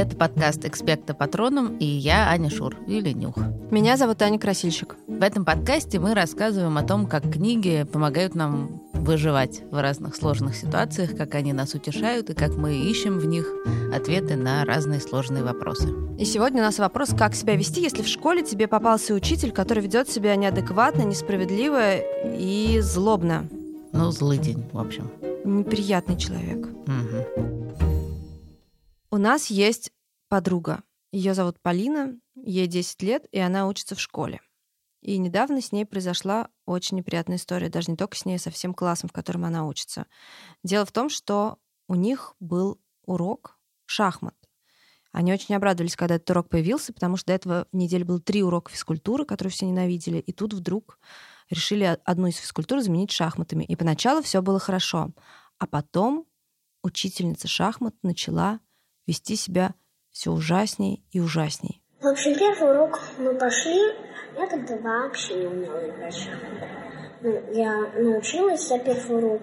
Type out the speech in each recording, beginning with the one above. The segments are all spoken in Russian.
Это подкаст «Экспекта Патроном» и я, Аня Шур, или Нюх. Меня зовут Аня Красильщик. В этом подкасте мы рассказываем о том, как книги помогают нам выживать в разных сложных ситуациях, как они нас утешают и как мы ищем в них ответы на разные сложные вопросы. И сегодня у нас вопрос, как себя вести, если в школе тебе попался учитель, который ведет себя неадекватно, несправедливо и злобно. Ну, злый день, в общем. Неприятный человек. Угу. Нас есть подруга. Ее зовут Полина, ей 10 лет, и она учится в школе. И недавно с ней произошла очень неприятная история, даже не только с ней, а со всем классом, в котором она учится. Дело в том, что у них был урок шахмат. Они очень обрадовались, когда этот урок появился, потому что до этого в неделю было три урока физкультуры, которые все ненавидели, и тут вдруг решили одну из физкультур заменить шахматами. И поначалу все было хорошо. А потом учительница шахмат начала вести себя все ужасней и ужасней. В общем, первый урок мы пошли, я тогда вообще не умела играть. Ну, я научилась за первый урок,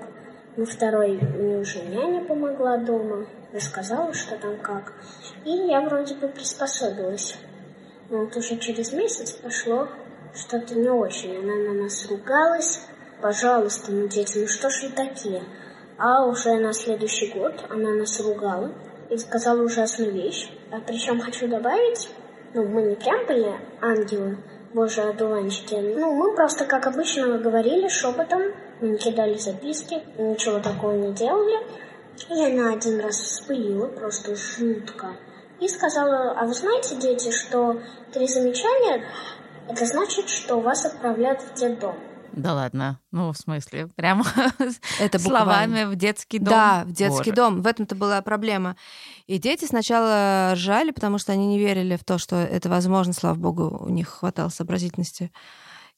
на второй мне уже няня помогла дома, рассказала, что там как. И я вроде бы приспособилась. Но вот уже через месяц пошло что-то не очень. Она на нас ругалась. Пожалуйста, ну дети, ну что ж вы такие? А уже на следующий год она нас ругала и сказала ужасную вещь. А причем хочу добавить, ну, мы не прям были ангелы, боже, одуванчики. Ну, мы просто, как обычно, говорили шепотом, мы не кидали записки, ничего такого не делали. И она один раз вспылила, просто жутко. И сказала, а вы знаете, дети, что три замечания, это значит, что вас отправляют в детдом. Да ладно. Ну, в смысле, прямо Это словами в детский дом. Да, в детский Боже. дом. В этом-то была проблема. И дети сначала ржали, потому что они не верили в то, что это возможно, слава богу, у них хватало сообразительности.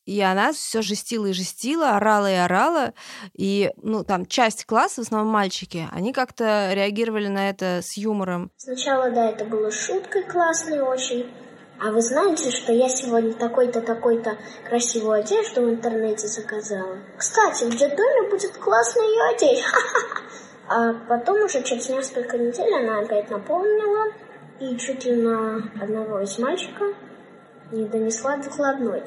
И она все жестила и жестила, орала и орала. И, ну, там, часть класса, в основном мальчики, они как-то реагировали на это с юмором. Сначала, да, это было шуткой классной очень. А вы знаете, что я сегодня такой-то, такой-то красивую одежду в интернете заказала? Кстати, в детдоме будет классно ее одеть. А потом уже через несколько недель она опять напомнила и чуть ли на одного из мальчика не донесла докладной.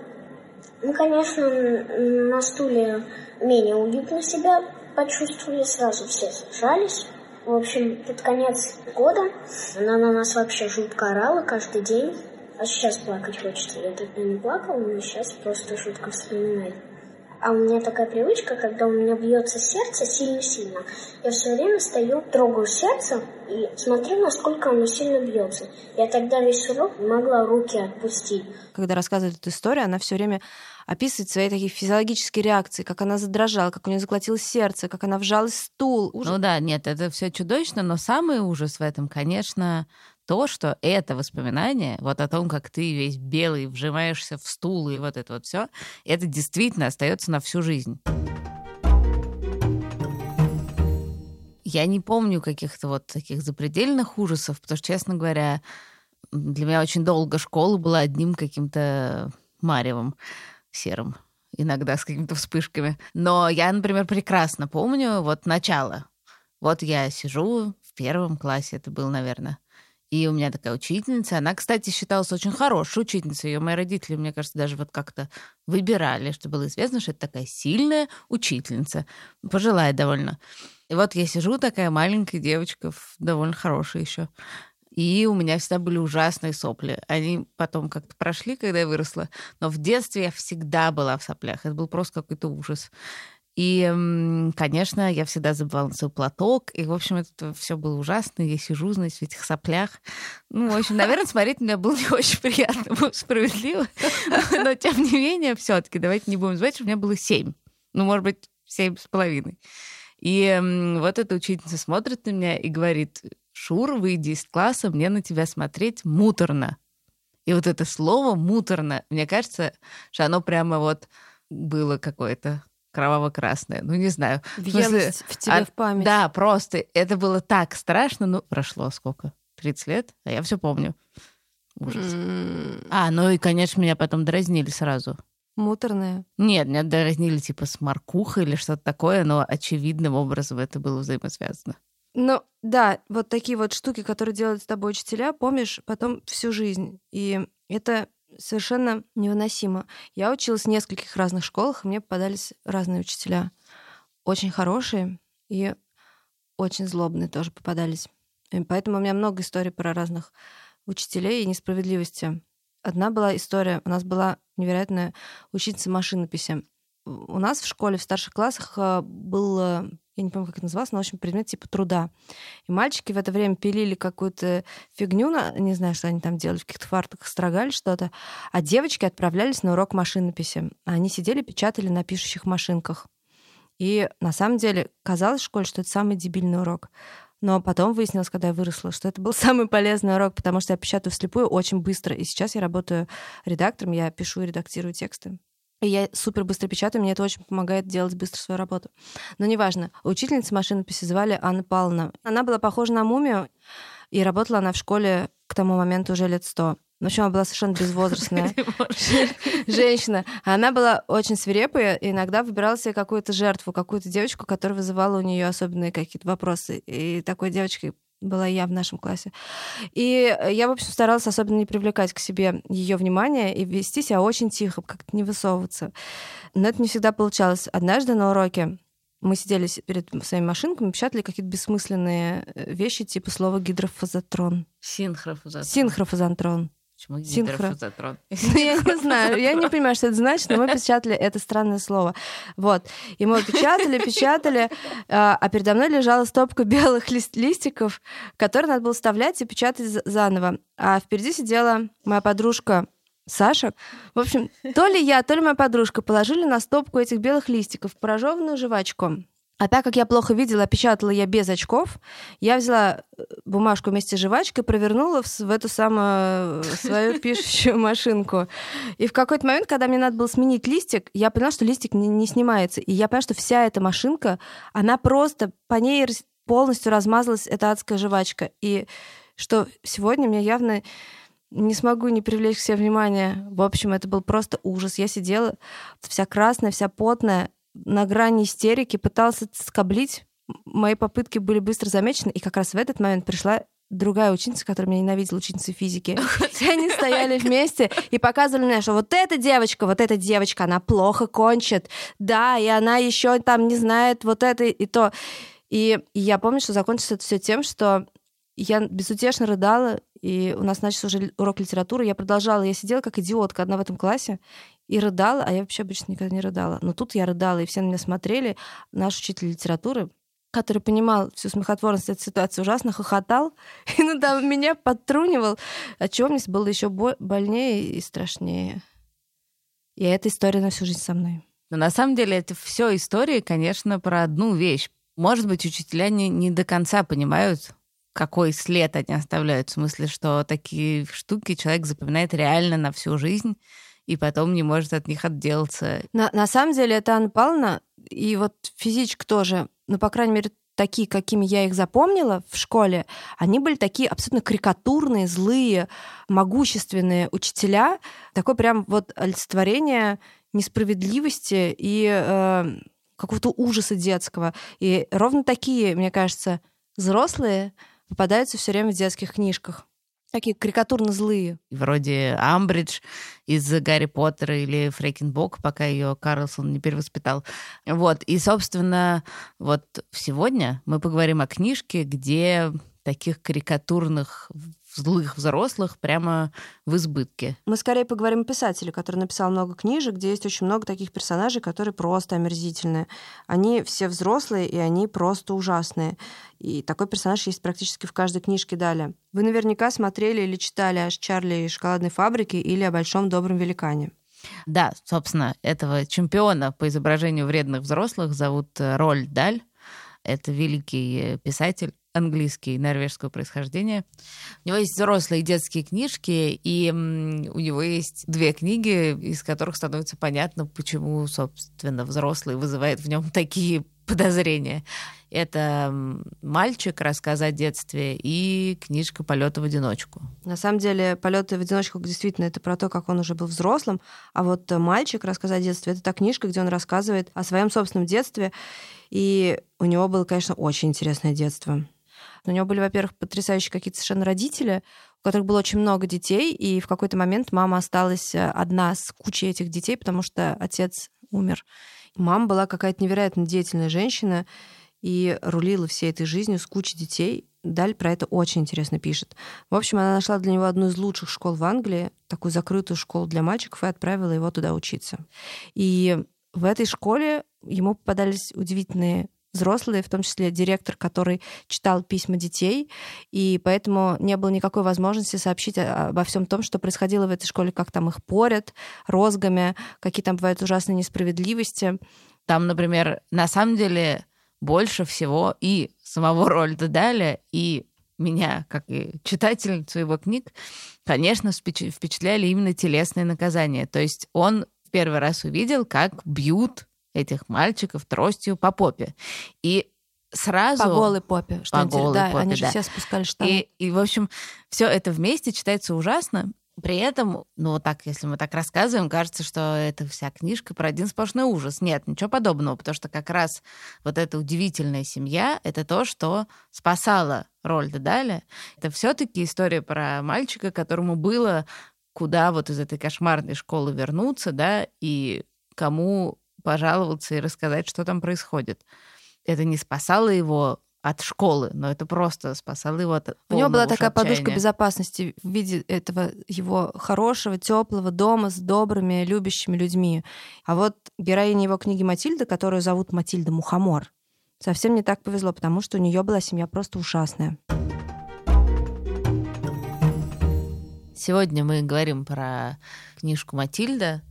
Ну, конечно, на стуле менее уютно себя почувствовали, сразу все сжались. В общем, под конец года она на нас вообще жутко орала каждый день. А сейчас плакать хочется. Я тогда не плакала, но сейчас просто шутка вспоминать. А у меня такая привычка, когда у меня бьется сердце сильно-сильно, я все время стою, трогаю сердце и смотрю, насколько оно сильно бьется. Я тогда весь урок могла руки отпустить. Когда рассказывает эту историю, она все время описывает свои такие физиологические реакции, как она задрожала, как у нее заколотилось сердце, как она вжалась в стул. Ужас. Ну да, нет, это все чудовищно, но самый ужас в этом, конечно, то, что это воспоминание, вот о том, как ты весь белый вжимаешься в стул и вот это вот все, это действительно остается на всю жизнь. Я не помню каких-то вот таких запредельных ужасов, потому что, честно говоря, для меня очень долго школа была одним каким-то маревом серым, иногда с какими-то вспышками. Но я, например, прекрасно помню вот начало. Вот я сижу в первом классе, это был, наверное, и у меня такая учительница. Она, кстати, считалась очень хорошей учительницей. Ее мои родители, мне кажется, даже вот как-то выбирали, что было известно, что это такая сильная учительница. Пожилая довольно. И вот я сижу, такая маленькая девочка, довольно хорошая еще. И у меня всегда были ужасные сопли. Они потом как-то прошли, когда я выросла. Но в детстве я всегда была в соплях. Это был просто какой-то ужас. И, конечно, я всегда свой платок. И, в общем, это все было ужасно. Я сижу, значит, в этих соплях. Ну, в общем, наверное, смотреть на меня было не очень приятно, было справедливо. Но, тем не менее, все таки давайте не будем звать, что у меня было семь. Ну, может быть, семь с половиной. И вот эта учительница смотрит на меня и говорит, Шур, выйди из класса, мне на тебя смотреть муторно. И вот это слово муторно, мне кажется, что оно прямо вот было какое-то кроваво-красное. Ну, не знаю. Въелось в, в тебе а, в память. Да, просто это было так страшно. Ну, прошло сколько? 30 лет? А я все помню. Ужас. Mm. А, ну и, конечно, меня потом дразнили сразу. Муторное? Нет, меня дразнили типа с маркухой или что-то такое, но очевидным образом это было взаимосвязано. Ну, да, вот такие вот штуки, которые делают с тобой учителя, помнишь потом всю жизнь. И это совершенно невыносимо. Я училась в нескольких разных школах, и мне попадались разные учителя. Очень хорошие и очень злобные тоже попадались. И поэтому у меня много историй про разных учителей и несправедливости. Одна была история, у нас была невероятная учительница машинописи. У нас в школе в старших классах э, был э, я не помню, как это называлось, но, в общем, предмет типа труда. И мальчики в это время пилили какую-то фигню, не знаю, что они там делали, в каких-то фартах строгали что-то, а девочки отправлялись на урок машинописи. Они сидели, печатали на пишущих машинках. И на самом деле казалось в школе, что это самый дебильный урок. Но потом выяснилось, когда я выросла, что это был самый полезный урок, потому что я печатаю вслепую очень быстро. И сейчас я работаю редактором, я пишу и редактирую тексты. И я супер быстро печатаю, мне это очень помогает делать быстро свою работу. Но неважно. Учительница машинописи звали Анна Павловна. Она была похожа на мумию, и работала она в школе к тому моменту уже лет сто. В общем, она была совершенно безвозрастная женщина. Она была очень свирепая, и иногда выбирала себе какую-то жертву, какую-то девочку, которая вызывала у нее особенные какие-то вопросы. И такой девочкой была я в нашем классе. И я, в общем, старалась особенно не привлекать к себе ее внимание и вести себя очень тихо, как-то не высовываться. Но это не всегда получалось. Однажды на уроке мы сидели перед своими машинками, печатали какие-то бессмысленные э, вещи, типа слова гидрофазотрон. Синхрофазотрон. Синхрофазотрон. Почему гидрофазотрон? Ну, я не знаю, я не понимаю, что это значит, но мы печатали это странное слово. Вот. И мы печатали, печатали, а, а передо мной лежала стопка белых листиков, которые надо было вставлять и печатать заново. А впереди сидела моя подружка Саша. В общем, то ли я, то ли моя подружка положили на стопку этих белых листиков прожеванную жвачку. А так как я плохо видела, печатала я без очков, я взяла э, бумажку вместе с жвачкой, провернула в, в эту самую э, свою пишущую машинку. И в какой-то момент, когда мне надо было сменить листик, я поняла, что листик не, не снимается. И я поняла, что вся эта машинка, она просто по ней полностью размазалась, эта адская жвачка. И что сегодня мне явно не смогу не привлечь к себе внимание. В общем, это был просто ужас. Я сидела вся красная, вся потная, на грани истерики, пытался скоблить. Мои попытки были быстро замечены, и как раз в этот момент пришла другая ученица, которая меня ненавидела, ученица физики. И они стояли вместе и показывали мне, что вот эта девочка, вот эта девочка, она плохо кончит. Да, и она еще там не знает вот это и то. И, и я помню, что закончилось это все тем, что я безутешно рыдала, и у нас начался уже урок литературы. Я продолжала, я сидела как идиотка одна в этом классе, и рыдала, а я вообще обычно никогда не рыдала. Но тут я рыдала, и все на меня смотрели. Наш учитель литературы, который понимал всю смехотворность этой ситуации, ужасно хохотал и ну, да, меня подтрунивал, от чего мне было еще больнее и страшнее. И эта история на всю жизнь со мной. Но на самом деле это все истории, конечно, про одну вещь. Может быть, учителя не, не до конца понимают, какой след они оставляют. В смысле, что такие штуки человек запоминает реально на всю жизнь и потом не может от них отделаться. На, на самом деле это Анна Павловна, и вот физичка тоже, ну, по крайней мере, такие, какими я их запомнила в школе, они были такие абсолютно карикатурные, злые, могущественные учителя. Такое прям вот олицетворение несправедливости и э, какого-то ужаса детского. И ровно такие, мне кажется, взрослые попадаются все время в детских книжках. Такие карикатурно злые. Вроде Амбридж из Гарри Поттера или Фрейкенбок, пока ее Карлсон не перевоспитал. Вот. И, собственно, вот сегодня мы поговорим о книжке, где таких карикатурных злых взрослых прямо в избытке. Мы скорее поговорим о писателе, который написал много книжек, где есть очень много таких персонажей, которые просто омерзительные. Они все взрослые, и они просто ужасные. И такой персонаж есть практически в каждой книжке далее. Вы наверняка смотрели или читали о Чарли и шоколадной фабрике или о Большом добром великане. Да, собственно, этого чемпиона по изображению вредных взрослых зовут э, Роль Даль. Это великий э, писатель, английский, норвежского происхождения. У него есть взрослые детские книжки, и у него есть две книги, из которых становится понятно, почему, собственно, взрослый вызывает в нем такие подозрения. Это «Мальчик. Рассказ о детстве» и книжка «Полеты в одиночку». На самом деле «Полеты в одиночку» действительно это про то, как он уже был взрослым, а вот «Мальчик. Рассказ о детстве» — это та книжка, где он рассказывает о своем собственном детстве, и у него было, конечно, очень интересное детство. У него были, во-первых, потрясающие какие-то совершенно родители, у которых было очень много детей, и в какой-то момент мама осталась э, одна с кучей этих детей, потому что отец умер. Мама была какая-то невероятно деятельная женщина и рулила всей этой жизнью с кучей детей. Даль про это очень интересно пишет. В общем, она нашла для него одну из лучших школ в Англии, такую закрытую школу для мальчиков, и отправила его туда учиться. И в этой школе ему попадались удивительные взрослые, в том числе директор, который читал письма детей, и поэтому не было никакой возможности сообщить обо всем том, что происходило в этой школе, как там их порят розгами, какие там бывают ужасные несправедливости. Там, например, на самом деле больше всего и самого Рольда Даля, и меня, как и читательницу его книг, конечно, впечатляли именно телесные наказания. То есть он первый раз увидел, как бьют этих мальчиков тростью по попе. И сразу... По голой попе. Что по голой да, попе, они же да. все спускали штаны. И, и, в общем, все это вместе читается ужасно. При этом, ну так, если мы так рассказываем, кажется, что это вся книжка про один сплошной ужас. Нет, ничего подобного, потому что как раз вот эта удивительная семья — это то, что спасало Рольда Даля. Это все таки история про мальчика, которому было куда вот из этой кошмарной школы вернуться, да, и кому пожаловаться и рассказать, что там происходит. Это не спасало его от школы, но это просто спасало его от У него была такая подушка отчаяния. безопасности в виде этого его хорошего, теплого дома с добрыми, любящими людьми. А вот героиня его книги Матильда, которую зовут Матильда Мухомор, совсем не так повезло, потому что у нее была семья просто ужасная. Сегодня мы говорим про книжку Матильда.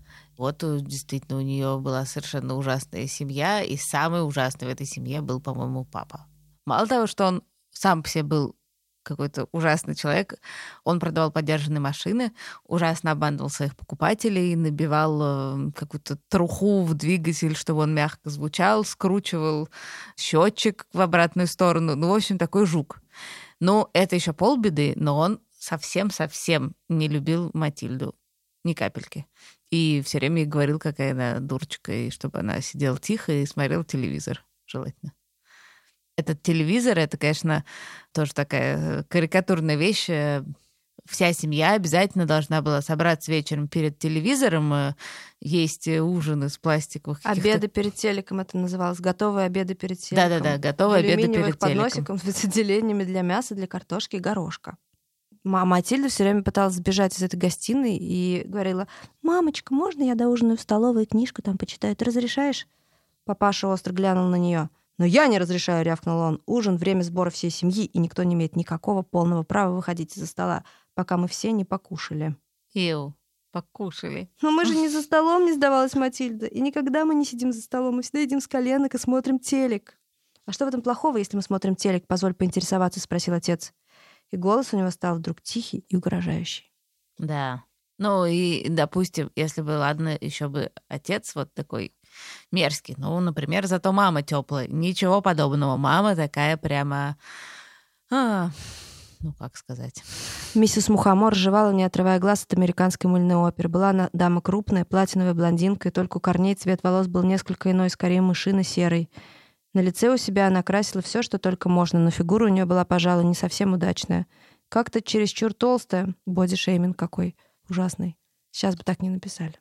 Вот действительно у нее была совершенно ужасная семья, и самый ужасный в этой семье был, по-моему, папа. Мало того, что он сам по себе был какой-то ужасный человек, он продавал подержанные машины, ужасно обманывал своих покупателей, набивал э, какую-то труху в двигатель, чтобы он мягко звучал, скручивал счетчик в обратную сторону. Ну, в общем, такой жук. Ну, это еще полбеды, но он совсем-совсем не любил Матильду. Ни капельки. И все время ей говорил, какая она дурочка, и чтобы она сидела тихо и смотрела телевизор, желательно. Этот телевизор, это, конечно, тоже такая карикатурная вещь. Э, Вся семья обязательно должна была собраться вечером перед телевизором, э, есть ужин из пластиковых Обеды перед телеком это называлось. Готовые обеды перед телеком. Да-да-да, готовые обеды перед телеком. подносиках с отделениями для мяса, для картошки и горошка. Ма- Матильда все время пыталась сбежать из этой гостиной и говорила, «Мамочка, можно я доужинаю в столовой, книжку там почитаю? Ты разрешаешь?» Папаша остро глянул на нее. «Но я не разрешаю», — рявкнул он. «Ужин — время сбора всей семьи, и никто не имеет никакого полного права выходить из-за стола, пока мы все не покушали». Ил, покушали. «Но мы же не за столом», — не сдавалась Матильда. «И никогда мы не сидим за столом, мы всегда едим с коленок и смотрим телек». «А что в этом плохого, если мы смотрим телек? Позволь поинтересоваться», — спросил отец. И голос у него стал вдруг тихий и угрожающий. Да. Ну и, допустим, если бы, ладно, еще бы отец вот такой мерзкий. Ну, например, зато мама теплая. Ничего подобного. Мама такая прямо... а, ну, как сказать. Миссис Мухомор жевала, не отрывая глаз от американской мыльной оперы. Была она дама крупная, платиновая блондинка, и только у корней цвет волос был несколько иной, скорее мышино-серый. На лице у себя она красила все, что только можно, но фигура у нее была, пожалуй, не совсем удачная. Как-то чересчур толстая, бодишейминг какой ужасный. Сейчас бы так не написали.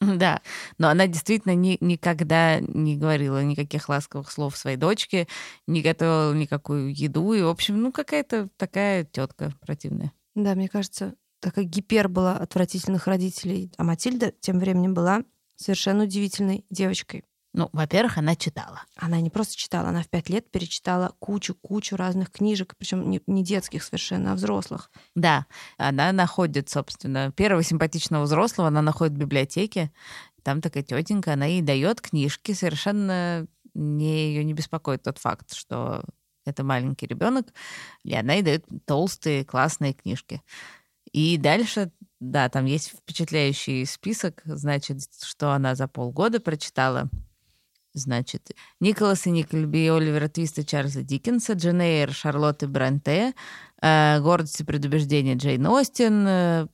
Да, но она действительно ни- никогда не говорила никаких ласковых слов своей дочке, не готовила никакую еду, и, в общем, ну, какая-то такая тетка противная. Да, мне кажется, такая гипербола отвратительных родителей. А Матильда тем временем была совершенно удивительной девочкой. Ну, во-первых, она читала. Она не просто читала, она в пять лет перечитала кучу-кучу разных книжек, причем не, не детских совершенно, а взрослых. Да, она находит, собственно, первого симпатичного взрослого, она находит в библиотеке. Там такая тетенька, она ей дает книжки, совершенно не, ее не беспокоит тот факт, что это маленький ребенок, и она ей дает толстые классные книжки. И дальше, да, там есть впечатляющий список, значит, что она за полгода прочитала. Значит, Николас и Никольби Оливера Твиста Чарльза Диккенса, Джен Эйр Шарлотты Бранте, э, «Гордость и предубеждение» Джейн Остин, э,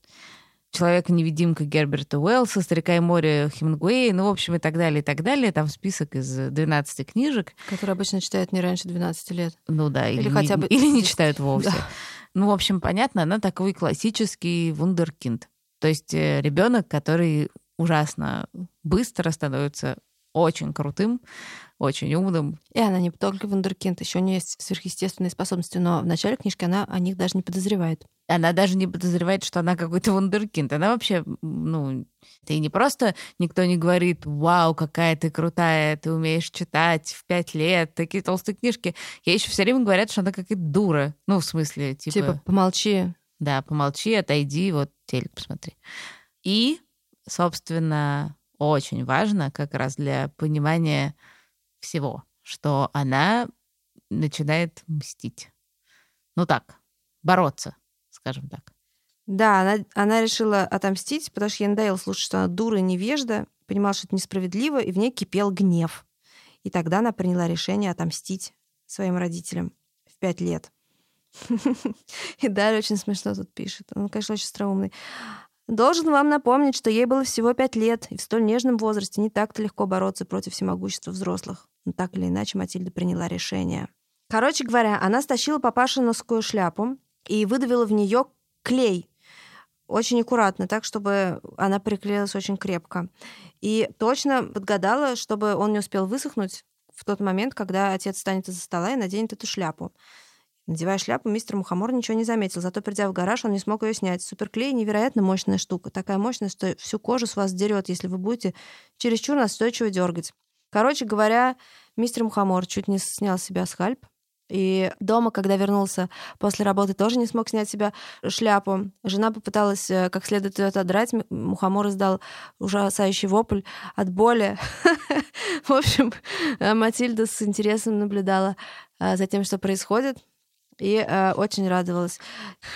Человека-невидимка Герберта Уэллса, Старика и море Хемингуэя, ну, в общем, и так далее, и так далее. Там список из 12 книжек. Которые обычно читают не раньше 12 лет. Ну да, или, Или не- хотя бы или не 10. читают вовсе. Да. Ну, в общем, понятно, она такой классический вундеркинд. То есть ребенок, который ужасно быстро становится очень крутым, очень умным. И она не только вундеркинд, еще у нее есть сверхъестественные способности, но в начале книжки она о них даже не подозревает. Она даже не подозревает, что она какой-то вундеркинд. Она вообще, ну, ты не просто никто не говорит, вау, какая ты крутая, ты умеешь читать в пять лет, такие толстые книжки. Ей еще все время говорят, что она какая-то дура. Ну, в смысле, типа, Типа, помолчи. да, помолчи, отойди, вот телек посмотри. И, собственно, очень важно как раз для понимания всего, что она начинает мстить. Ну так, бороться, скажем так. Да, она, она решила отомстить, потому что ей надоело слушать, что она дура и невежда, понимала, что это несправедливо, и в ней кипел гнев. И тогда она приняла решение отомстить своим родителям в пять лет. И Дарья очень смешно тут пишет. Он, конечно, очень остроумный. Должен вам напомнить, что ей было всего пять лет, и в столь нежном возрасте не так-то легко бороться против всемогущества взрослых. Но так или иначе Матильда приняла решение. Короче говоря, она стащила папашиновскую шляпу и выдавила в нее клей. Очень аккуратно, так, чтобы она приклеилась очень крепко. И точно подгадала, чтобы он не успел высохнуть в тот момент, когда отец встанет из-за стола и наденет эту шляпу. Надевая шляпу, мистер Мухомор ничего не заметил, зато придя в гараж, он не смог ее снять. Суперклей — невероятно мощная штука. Такая мощная, что всю кожу с вас дерет, если вы будете чересчур настойчиво дергать. Короче говоря, мистер Мухомор чуть не снял с себя скальп. И дома, когда вернулся после работы, тоже не смог снять себя шляпу. Жена попыталась э, как следует ее отодрать. Мухомор издал ужасающий вопль от боли. В общем, э, Матильда с интересом наблюдала э, за тем, что происходит. И э, очень радовалась.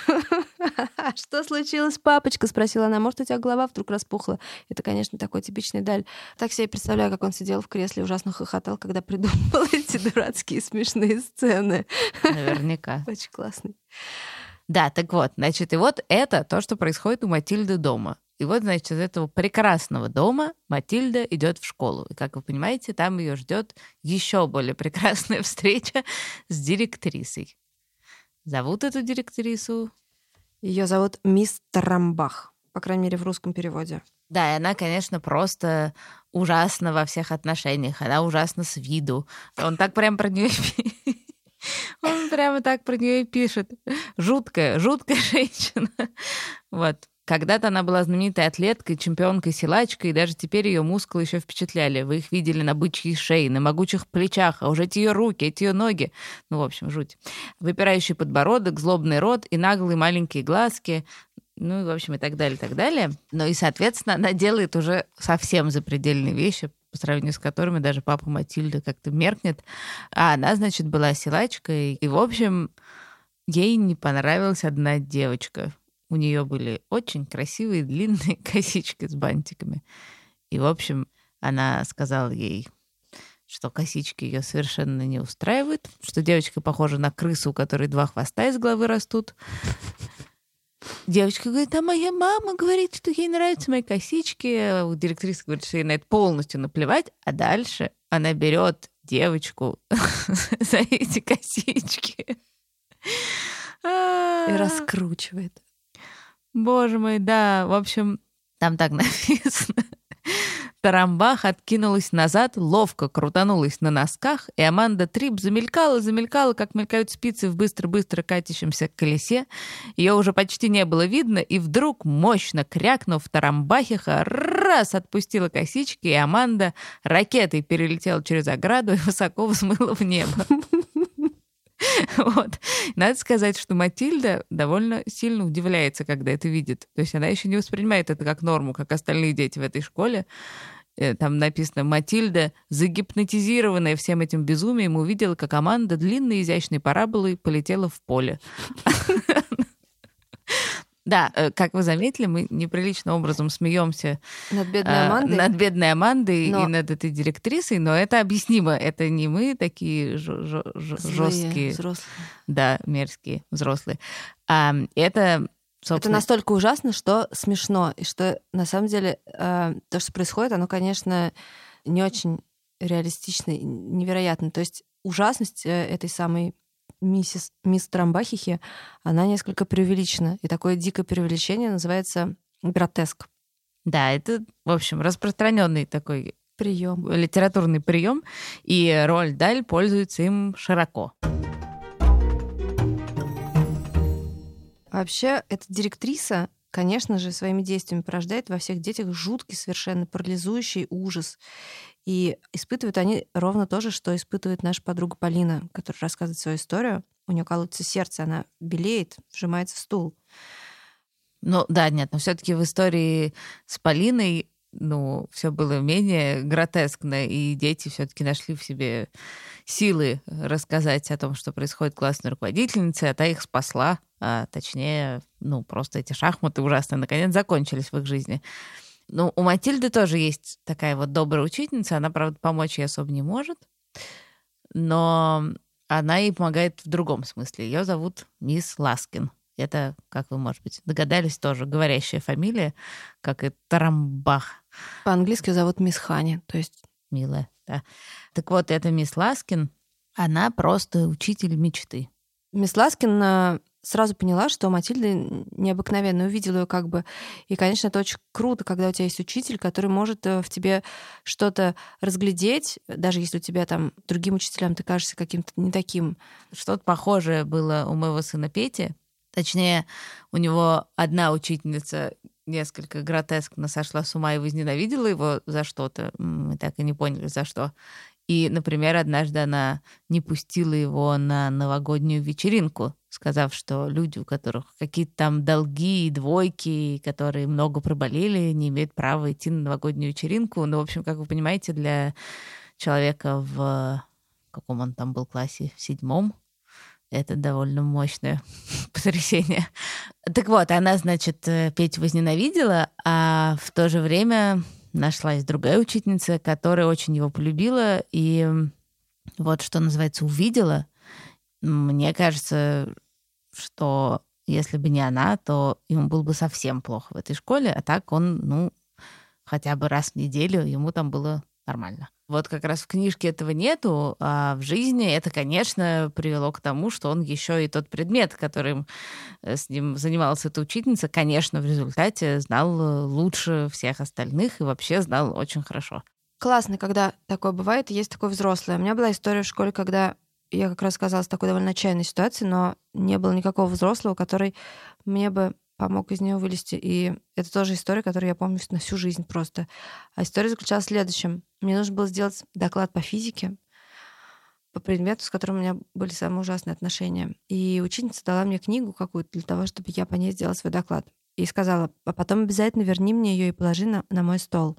«Что случилось, папочка?» — спросила она. «Может, у тебя голова вдруг распухла?» Это, конечно, такой типичный Даль. Так себе представляю, как он сидел в кресле ужасно хохотал, когда придумывал эти дурацкие смешные сцены. Наверняка. Очень классный. Да, так вот, значит, и вот это то, что происходит у Матильды дома. И вот, значит, из этого прекрасного дома Матильда идет в школу. И, как вы понимаете, там ее ждет еще более прекрасная встреча с директрисой. Зовут эту директрису Ее зовут мисс Тарамбах, по крайней мере, в русском переводе. Да, и она, конечно, просто ужасна во всех отношениях. Она ужасна с виду. Он так прям про нее Он прямо так про нее и пишет. Жуткая, жуткая женщина. Вот. Когда-то она была знаменитой атлеткой, чемпионкой, силачкой, и даже теперь ее мускулы еще впечатляли. Вы их видели на бычьей шее, на могучих плечах, а уже эти ее руки, эти ее ноги. Ну, в общем, жуть. Выпирающий подбородок, злобный рот и наглые маленькие глазки. Ну, и, в общем, и так далее, и так далее. Ну и, соответственно, она делает уже совсем запредельные вещи, по сравнению с которыми даже папа Матильда как-то меркнет. А она, значит, была силачкой. И, в общем, ей не понравилась одна девочка. У нее были очень красивые длинные косички с бантиками. И, в общем, она сказала ей, что косички ее совершенно не устраивают, что девочка похожа на крысу, у которой два хвоста из головы растут. Девочка говорит, а моя мама говорит, что ей нравятся мои косички. А Директриса говорит, что ей на это полностью наплевать. А дальше она берет девочку за эти косички. И раскручивает. Боже мой, да. В общем, там так написано. Тарамбах откинулась назад, ловко крутанулась на носках, и Аманда Трип замелькала, замелькала, как мелькают спицы в быстро-быстро катящемся колесе. Ее уже почти не было видно, и вдруг, мощно крякнув, Тарамбахиха раз отпустила косички, и Аманда ракетой перелетела через ограду и высоко взмыла в небо. Вот. Надо сказать, что Матильда довольно сильно удивляется, когда это видит. То есть она еще не воспринимает это как норму, как остальные дети в этой школе. Э, Там написано, Матильда, загипнотизированная всем этим безумием, увидела, как команда длинной изящной параболой полетела в поле. Да, э, как вы заметили, мы неприличным образом смеемся Над бедной а, Амандой. над бедной Амандой Но- и над этой директрисой, но это объяснимо. Это не мы такие жесткие, взрослые. да, мерзкие, взрослые. А это Собственно. Это настолько ужасно, что смешно. И что на самом деле э, то, что происходит, оно, конечно, не очень реалистично, невероятно. То есть ужасность э, этой самой миссис, мисс Трамбахихи, она несколько преувеличена. И такое дикое преувеличение называется гротеск. Да, это, в общем, распространенный такой прием, литературный прием, и роль Даль пользуется им широко. Вообще, эта директриса, конечно же, своими действиями порождает во всех детях жуткий, совершенно парализующий ужас. И испытывают они ровно то же, что испытывает наша подруга Полина, которая рассказывает свою историю. У нее колотится сердце, она белеет, сжимается в стул. Ну да, нет, но все-таки в истории с Полиной ну, все было менее гротескно, и дети все-таки нашли в себе силы рассказать о том, что происходит классной руководительнице, а та их спасла, а точнее, ну, просто эти шахматы ужасные наконец закончились в их жизни. Ну, у Матильды тоже есть такая вот добрая учительница, она, правда, помочь ей особо не может, но она ей помогает в другом смысле. Ее зовут мисс Ласкин. Это, как вы, может быть, догадались, тоже говорящая фамилия, как и Тарамбах. По-английски зовут Miss Honey, то есть... Милая, да. Так вот, эта мисс Ласкин, она просто учитель мечты. Мисс Ласкин э, сразу поняла, что Матильда необыкновенно увидела ее как бы. И, конечно, это очень круто, когда у тебя есть учитель, который может э, в тебе что-то разглядеть, даже если у тебя там другим учителям ты кажешься каким-то не таким. Что-то похожее было у моего сына Пети. Точнее, у него одна учительница несколько гротескно сошла с ума и возненавидела его за что-то. Мы так и не поняли, за что. И, например, однажды она не пустила его на новогоднюю вечеринку, сказав, что люди, у которых какие-то там долги и двойки, которые много проболели, не имеют права идти на новогоднюю вечеринку. Ну, в общем, как вы понимаете, для человека в каком он там был классе, в седьмом, это довольно мощное потрясение. Так вот, она, значит, э, Петю возненавидела, а в то же время нашлась другая учительница, которая очень его полюбила и вот что называется увидела. Мне кажется, что если бы не она, то ему было бы совсем плохо в этой школе, а так он, ну, хотя бы раз в неделю ему там было нормально. Вот как раз в книжке этого нету, а в жизни это, конечно, привело к тому, что он еще и тот предмет, которым э, с ним занималась эта учительница, конечно, в результате знал э, лучше всех остальных и вообще знал очень хорошо. Классно, когда такое бывает, есть такое взрослое. У меня была история в школе, когда я как раз оказалась в такой довольно отчаянной ситуации, но не было никакого взрослого, который мне бы помог из нее вылезти. И это тоже история, которую я помню на всю жизнь просто. А история заключалась в следующем. Мне нужно было сделать доклад по физике, по предмету, с которым у меня были самые ужасные отношения. И ученица дала мне книгу какую-то для того, чтобы я по ней сделала свой доклад. И сказала, а потом обязательно верни мне ее и положи на, на мой стол.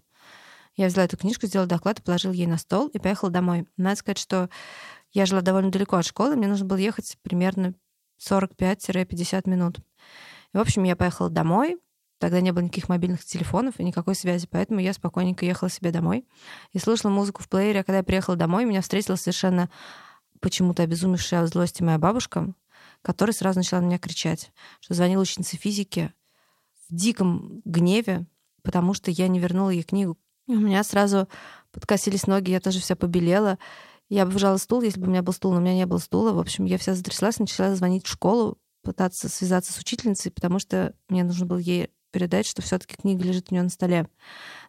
Я взяла эту книжку, сделала доклад положила ей на стол и поехала домой. Надо сказать, что я жила довольно далеко от школы, мне нужно было ехать примерно 45-50 минут. И, в общем, я поехала домой. Тогда не было никаких мобильных телефонов и никакой связи, поэтому я спокойненько ехала себе домой и слушала музыку в плеере. А когда я приехала домой, меня встретила совершенно почему-то обезумевшая от злости моя бабушка, которая сразу начала на меня кричать, что звонила ученица физики в диком гневе, потому что я не вернула ей книгу. У меня сразу подкосились ноги, я тоже вся побелела. Я бы вжала стул, если бы у меня был стул, но у меня не было стула. В общем, я вся затряслась, начала звонить в школу, пытаться связаться с учительницей, потому что мне нужно было ей передать, что все-таки книга лежит у нее на столе.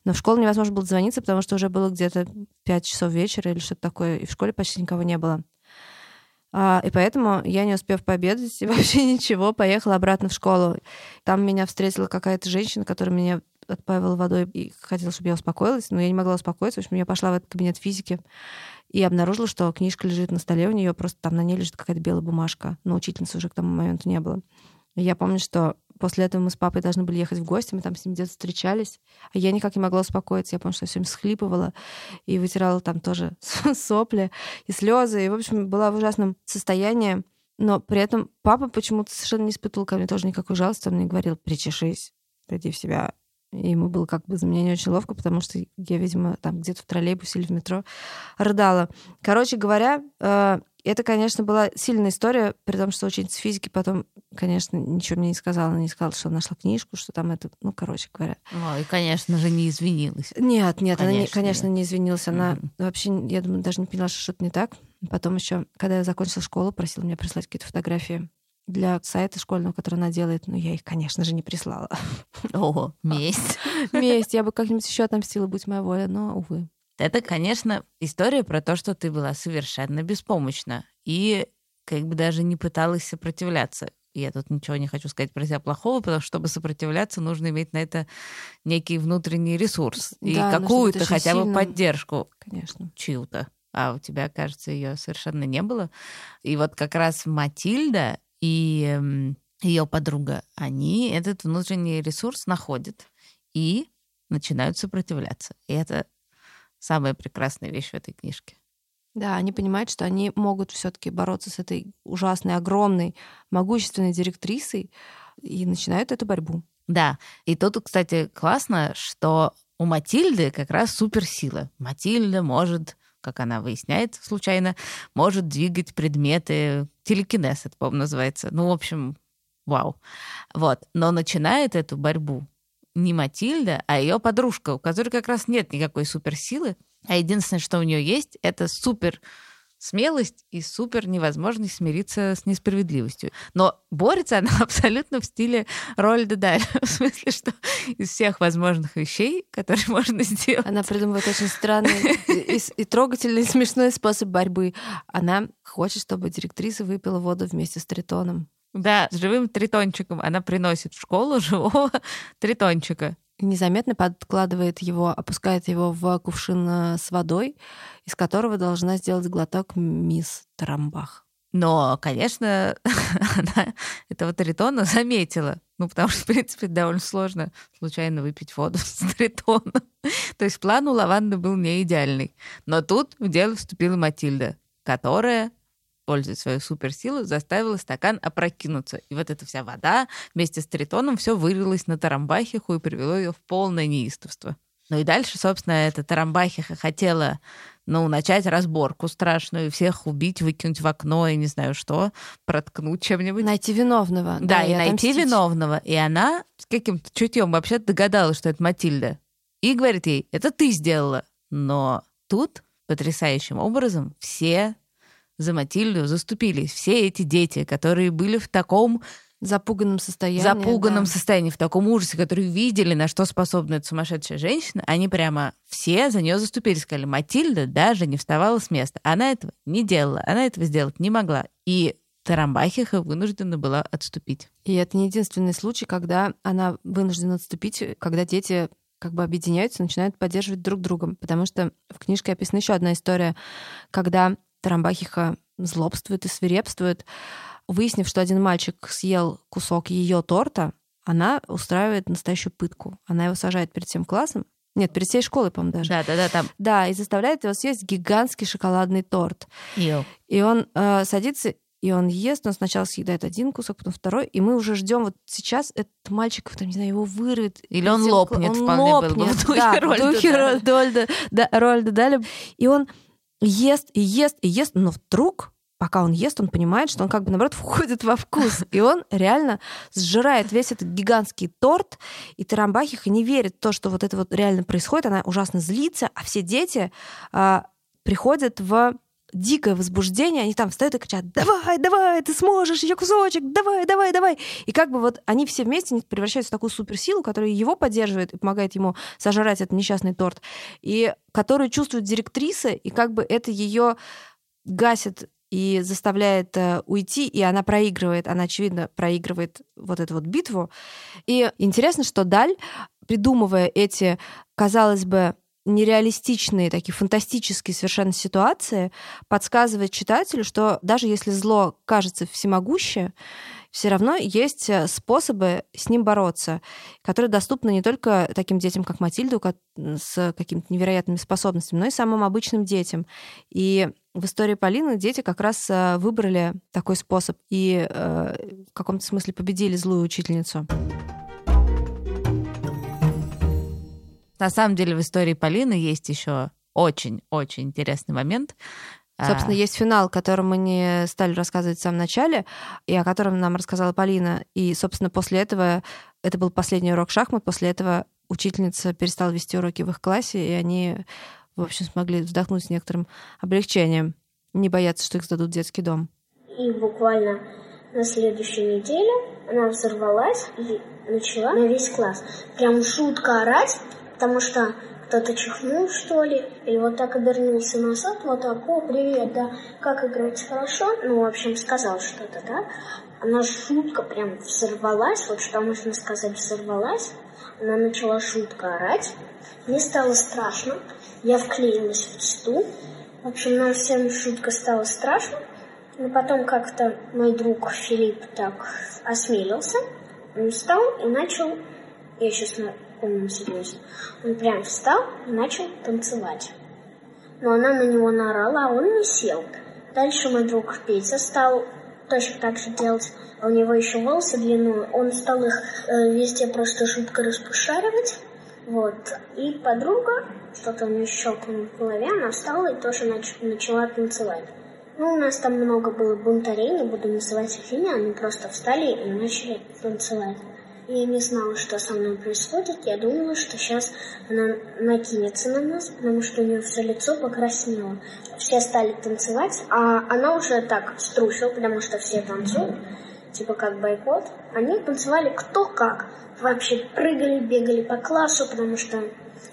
Но в школу невозможно было звониться, потому что уже было где-то 5 часов вечера или что-то такое, и в школе почти никого не было. А, и поэтому я, не успев пообедать и вообще ничего, поехала обратно в школу. Там меня встретила какая-то женщина, которая меня отпаивала водой и хотела, чтобы я успокоилась, но я не могла успокоиться. В общем, я пошла в этот кабинет физики и обнаружила, что книжка лежит на столе у нее, просто там на ней лежит какая-то белая бумажка. Но учительницы уже к тому моменту не было. Я помню, что после этого мы с папой должны были ехать в гости, мы там с ним где-то встречались, а я никак не могла успокоиться. Я помню, что я все время схлипывала и вытирала там тоже сопли и слезы. И, в общем, была в ужасном состоянии. Но при этом папа почему-то совершенно не испытывал ко мне тоже никакой жалости. Он мне говорил, причешись, приди в себя, и ему было как бы за меня не очень ловко, потому что я, видимо, там где-то в троллейбусе или в метро рыдала. Короче говоря, э, это, конечно, была сильная история, при том, что ученица физики потом конечно, ничего мне не сказала. Она не сказала, что нашла книжку, что там это, ну, короче говоря. Ну, и, конечно же, не извинилась. Нет, нет, она, не, Конечно, конечно, нет. не извинилась. Она Мгм. вообще, я думаю, даже не поняла, что что-то не так. Потом еще, когда я закончила школу, просила меня прислать какие-то фотографии для сайта школьного, который она делает. Но я их, конечно же, не прислала. О, месть. Месть. Я бы как-нибудь еще отомстила, будь моя воля, но, увы. Это, конечно, история про то, что ты была совершенно беспомощна и как бы даже не пыталась сопротивляться. Я тут ничего не хочу сказать про себя плохого, потому что, чтобы сопротивляться, нужно иметь на это некий внутренний ресурс и Да, какую-то хотя бы сильным. поддержку Конечно. чью-то. А у тебя, кажется, ее совершенно не было. И вот как раз Матильда и ее подруга, они этот внутренний ресурс находят и начинают сопротивляться. И это самая прекрасная вещь в этой книжке. Да, они понимают, что они могут все-таки бороться с этой ужасной, огромной, могущественной директрисой и начинают эту борьбу. Да, и тут, кстати, классно, что у Матильды как раз суперсила. Матильда может, как она выясняет случайно, может двигать предметы. Телекинез это, по-моему, называется. Ну, в общем, вау. Вот. Но начинает эту борьбу не Матильда, а ее подружка, у которой как раз нет никакой суперсилы, а единственное, что у нее есть, это супер смелость и супер невозможность смириться с несправедливостью. Но борется она абсолютно в стиле Рольда Даль. В смысле, что из всех возможных вещей, которые можно сделать. Она придумывает очень странный и- и трогательный, и смешной способ борьбы. Она хочет, чтобы директриса выпила воду вместе с Тритоном. Да, с живым тритончиком она приносит в школу живого тритончика. Незаметно подкладывает его, опускает его в кувшин э, с водой, из которого должна сделать глоток мисс Тарамбах. Но, конечно, она этого тритона заметила. Ну, потому что, в принципе, довольно сложно случайно выпить воду с тритоном. То есть план у Лаванды был не идеальный. Но тут в дело вступила Матильда, которая, пользуясь своей суперсилой, заставила стакан опрокинуться. И вот эта вся вода вместе с тритоном все вылилось на Тарамбахиху и привело ее в полное неистовство. Ну и дальше, собственно, эта Тарамбахиха хотела ну, начать разборку страшную, всех убить, выкинуть в окно и не знаю что, проткнуть чем-нибудь. Найти виновного. Да, и найти отомстить. виновного. И она с каким-то чутьем вообще догадалась, что это Матильда. И говорит ей, это ты сделала. Но тут потрясающим образом все за Матильду заступились. Все эти дети, которые были в таком Запуганном состоянии. запуганном да. состоянии, в таком ужасе, которые видели, на что способна эта сумасшедшая женщина, они прямо все за нее заступились, сказали, Матильда даже не вставала с места. Она этого не делала, она этого сделать не могла. И Тарамбахиха вынуждена была отступить. И это не единственный случай, когда она вынуждена отступить, когда дети как бы объединяются, начинают поддерживать друг друга. Потому что в книжке описана еще одна история, когда Тарамбахиха злобствует и свирепствует. Выяснив, что один мальчик съел кусок ее торта, она устраивает настоящую пытку. Она его сажает перед всем классом. Нет, перед всей школой, по-моему, даже. Да, да, да, там. Да, и заставляет его съесть гигантский шоколадный торт. Ил. И он э, садится, и он ест, он сначала съедает один кусок, потом второй, и мы уже ждем вот сейчас этот мальчик, там, не знаю, его вырвет. Или он лопнет, он вполне бы лопнет, в духе да, в Рольда духе Даля. Рольда, да, Рольда Даля. И он ест, и ест, и ест, но вдруг пока он ест, он понимает, что он как бы, наоборот, входит во вкус. И он реально сжирает весь этот гигантский торт, и Тарамбахиха не верит в то, что вот это вот реально происходит. Она ужасно злится, а все дети а, приходят в дикое возбуждение, они там встают и кричат «Давай, давай, ты сможешь, еще кусочек, давай, давай, давай!» И как бы вот они все вместе превращаются в такую суперсилу, которая его поддерживает и помогает ему сожрать этот несчастный торт, и которую чувствует директриса, и как бы это ее гасит и заставляет э, уйти, и она проигрывает, она, очевидно, проигрывает вот эту вот битву. И интересно, что Даль, придумывая эти, казалось бы, нереалистичные, такие фантастические совершенно ситуации, подсказывает читателю, что даже если зло кажется всемогуще, все равно есть э, способы с ним бороться, которые доступны не только таким детям, как Матильду, с какими-то невероятными способностями, но и самым обычным детям. И в истории Полины дети как раз э, выбрали такой способ и э, в каком-то смысле победили злую учительницу. На самом деле в истории Полины есть еще очень-очень интересный момент. Собственно, А, есть финал, о котором мы не стали рассказывать в самом начале, и о котором нам рассказала Полина. И, собственно, после этого, это был последний урок шахмат, после этого учительница перестала вести уроки в их классе, и они, в общем, смогли вздохнуть с некоторым облегчением, не бояться, что их сдадут в детский дом. И буквально на следующей неделе она взорвалась и начала на весь класс прям жутко орать, потому что кто-то чихнул, что ли, или вот так обернулся назад, вот так, о, привет, да, как играть хорошо, ну, в общем, сказал что-то, да. Она жутко прям взорвалась, вот что можно сказать, взорвалась. Она начала жутко орать. Мне стало страшно. Я вклеилась в стул. В общем, нам всем жутко стало страшно. Но потом как-то мой друг Филипп так осмелился. Он встал и начал, я сейчас помню серьезно, он прям встал и начал танцевать. Но она на него наорала, а он не сел. Дальше мой друг Петя стал точно так же делать. А у него еще волосы длинные. Он стал их э, везде просто жутко распушаривать. Вот. И подруга, что-то у нее щелкнуло в голове, она встала и тоже нач- начала танцевать. Ну, у нас там много было бунтарей, не буду называть их имя, они просто встали и начали танцевать. Я не знала, что со мной происходит. Я думала, что сейчас она накинется на нас, потому что у нее все лицо покраснело. Все стали танцевать, а она уже так струсила, потому что все танцуют, типа как бойкот. Они танцевали кто как. Вообще прыгали, бегали по классу, потому что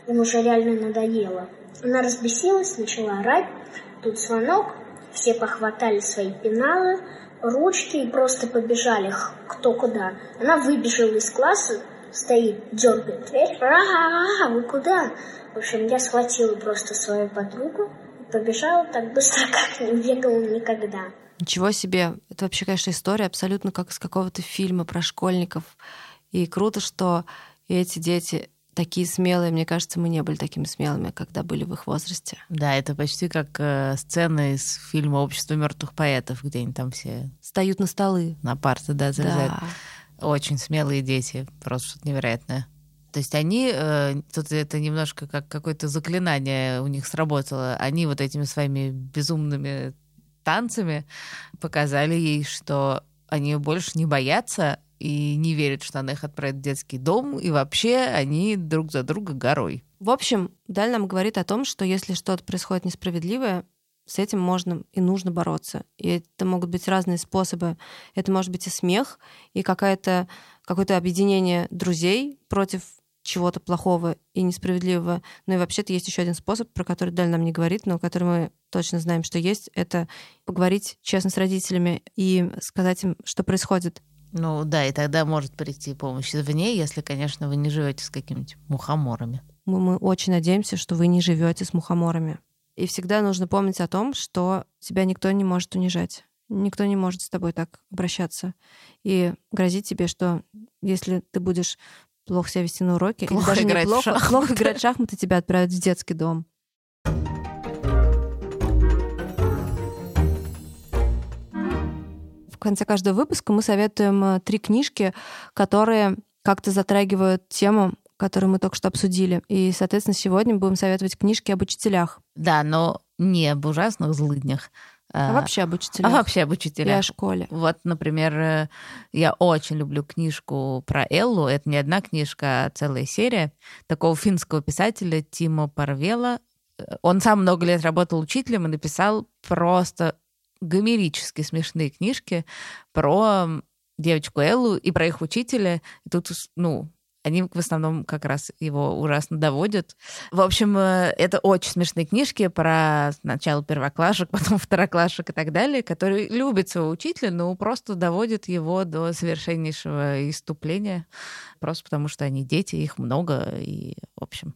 им уже реально надоело. Она разбесилась, начала орать. Тут звонок, все похватали свои пеналы, ручки и просто побежали кто куда. Она выбежала из класса, стоит, дергает дверь. Ага, вы куда? В общем, я схватила просто свою подругу и побежала так быстро, как не бегала никогда. Ничего себе. Это вообще, конечно, история абсолютно как из какого-то фильма про школьников. И круто, что эти дети такие смелые. Мне кажется, мы не были такими смелыми, когда были в их возрасте. Да, это почти как э, сцена из фильма «Общество мертвых поэтов», где они там все Встают на столы. на парты, да, залезают. Да. Очень смелые дети, просто что-то невероятное. То есть они, э, тут это немножко как какое-то заклинание у них сработало. Они вот этими своими безумными танцами показали ей, что они больше не боятся и не верят, что она их отправит в детский дом, и вообще они друг за друга горой. В общем, Даль нам говорит о том, что если что-то происходит несправедливое, с этим можно и нужно бороться. И это могут быть разные способы. Это может быть и смех, и какая-то, какое-то объединение друзей против чего-то плохого и несправедливого. Ну и вообще-то есть еще один способ, про который Даль нам не говорит, но который мы точно знаем, что есть. Это поговорить честно с родителями и сказать им, что происходит. Ну да, и тогда может прийти помощь извне, если, конечно, вы не живете с какими-нибудь мухоморами. Мы, мы очень надеемся, что вы не живете с мухоморами. И всегда нужно помнить о том, что тебя никто не может унижать. Никто не может с тобой так обращаться. И грозить тебе, что если ты будешь плохо себя вести на уроке, Плохо или даже играть неплохо, плохо играть в шахматы, тебя отправят в детский дом. Конце каждого выпуска мы советуем э, три книжки, которые как-то затрагивают тему, которую мы только что обсудили. И, соответственно, сегодня будем советовать книжки об учителях. Да, но не об ужасных злыднях. А вообще об а учителях. вообще об И учителях. о школе. Вот, например, э, я очень люблю книжку про Эллу. Это не одна книжка, а целая серия такого финского писателя Тимо Парвела. Э, Он сам много лет работал учителем и написал просто гомерически смешные книжки про девочку Эллу и про их учителя. И тут, ну, они в основном как раз его ужасно доводят. В общем, э, это очень смешные книжки про сначала первоклашек, потом второклашек и так далее, которые любят своего учителя, но просто доводят его до совершеннейшего иступления, просто потому что они дети, их много, и, в общем...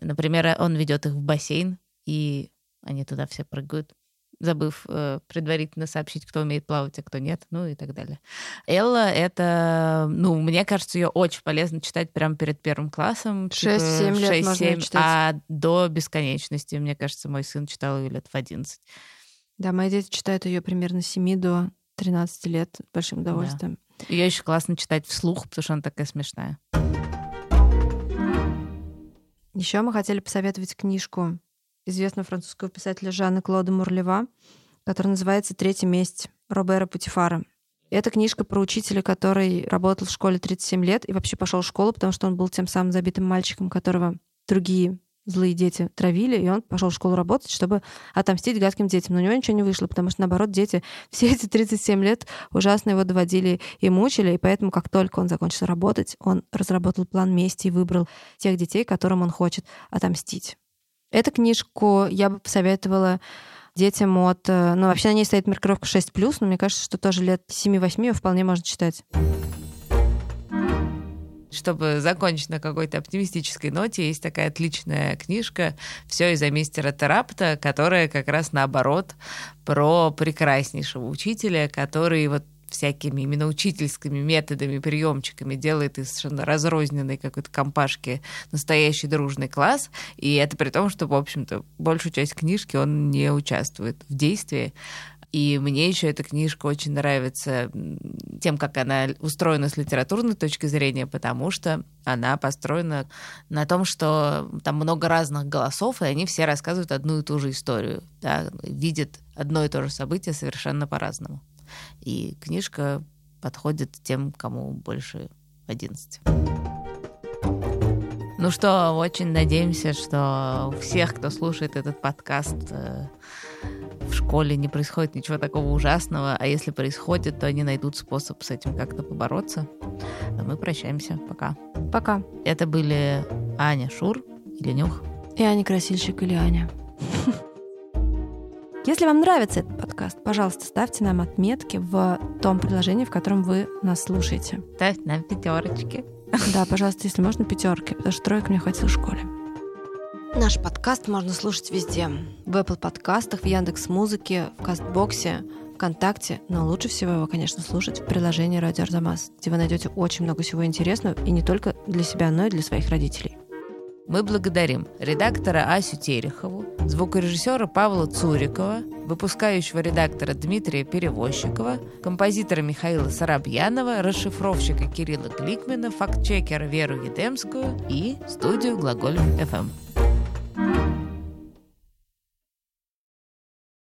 Например, он ведет их в бассейн, и они туда все прыгают забыв э, предварительно сообщить, кто умеет плавать, а кто нет, ну и так далее. Элла — это, ну, мне кажется, ее очень полезно читать прямо перед первым классом. типа 6-7 лет можно её 6-7, читать. А до бесконечности, мне кажется, мой сын читал ее лет в 11. Да, мои дети читают ее примерно с 7 до 13 лет с большим удовольствием. Ее еще классно читать вслух, потому что она такая смешная. Еще мы хотели посоветовать книжку известного французского писателя Жанна Клода Мурлева, которая называется «Третья месть» Робера Путифара. Это книжка про учителя, который работал в школе 37 лет и вообще пошел в школу, потому что он был тем самым забитым мальчиком, которого другие злые дети травили, и он пошел в школу работать, чтобы отомстить гадким детям. Но у него ничего не вышло, потому что, наоборот, дети все эти 37 лет ужасно его доводили и мучили, и поэтому, как только он закончил работать, он разработал план мести и выбрал тех детей, которым он хочет отомстить. Эту книжку я бы посоветовала детям от... Э, ну, вообще на ней стоит маркировка 6+, но мне кажется, что тоже лет 7-8 вполне можно читать. Чтобы закончить на какой-то оптимистической ноте, есть такая отличная книжка «Все из-за мистера Терапта», которая как раз наоборот про прекраснейшего учителя, который вот всякими именно учительскими методами, приемчиками делает из совершенно разрозненной какой-то компашки настоящий дружный класс. И это при том, что, в общем-то, большую часть книжки он не участвует в действии. И мне еще эта книжка очень нравится тем, как она устроена с литературной точки зрения, потому что она построена на том, что там много разных голосов, и они все рассказывают одну и ту же историю, да, видят одно и то же событие совершенно по-разному. И книжка подходит тем, кому больше 11. Ну что, очень надеемся, что у всех, кто слушает этот подкаст, э, в школе не происходит ничего такого ужасного, а если происходит, то они найдут способ с этим как-то побороться. А мы прощаемся. Пока. Пока. Это были Аня Шур или Нюх. И Аня Красильщик или Аня. Если вам нравится этот подкаст, пожалуйста, ставьте нам отметки в том приложении, в котором вы нас слушаете. Ставьте нам пятерочки. Да, пожалуйста, если можно, пятерки, потому что троек мне хватило в школе. Наш подкаст можно слушать везде. В Apple подкастах, в Яндекс Музыке, в Кастбоксе, ВКонтакте, но лучше всего его, конечно, слушать в приложении «Радио Арзамас», где вы найдете очень много всего интересного, и не только для себя, но и для своих родителей. Мы благодарим редактора Асю Терехову, звукорежиссера Павла Цурикова, выпускающего редактора Дмитрия Перевозчикова, композитора Михаила Сарабьянова, расшифровщика Кирилла Гликмена, фактчекера Веру Едемскую и студию Глаголев FM.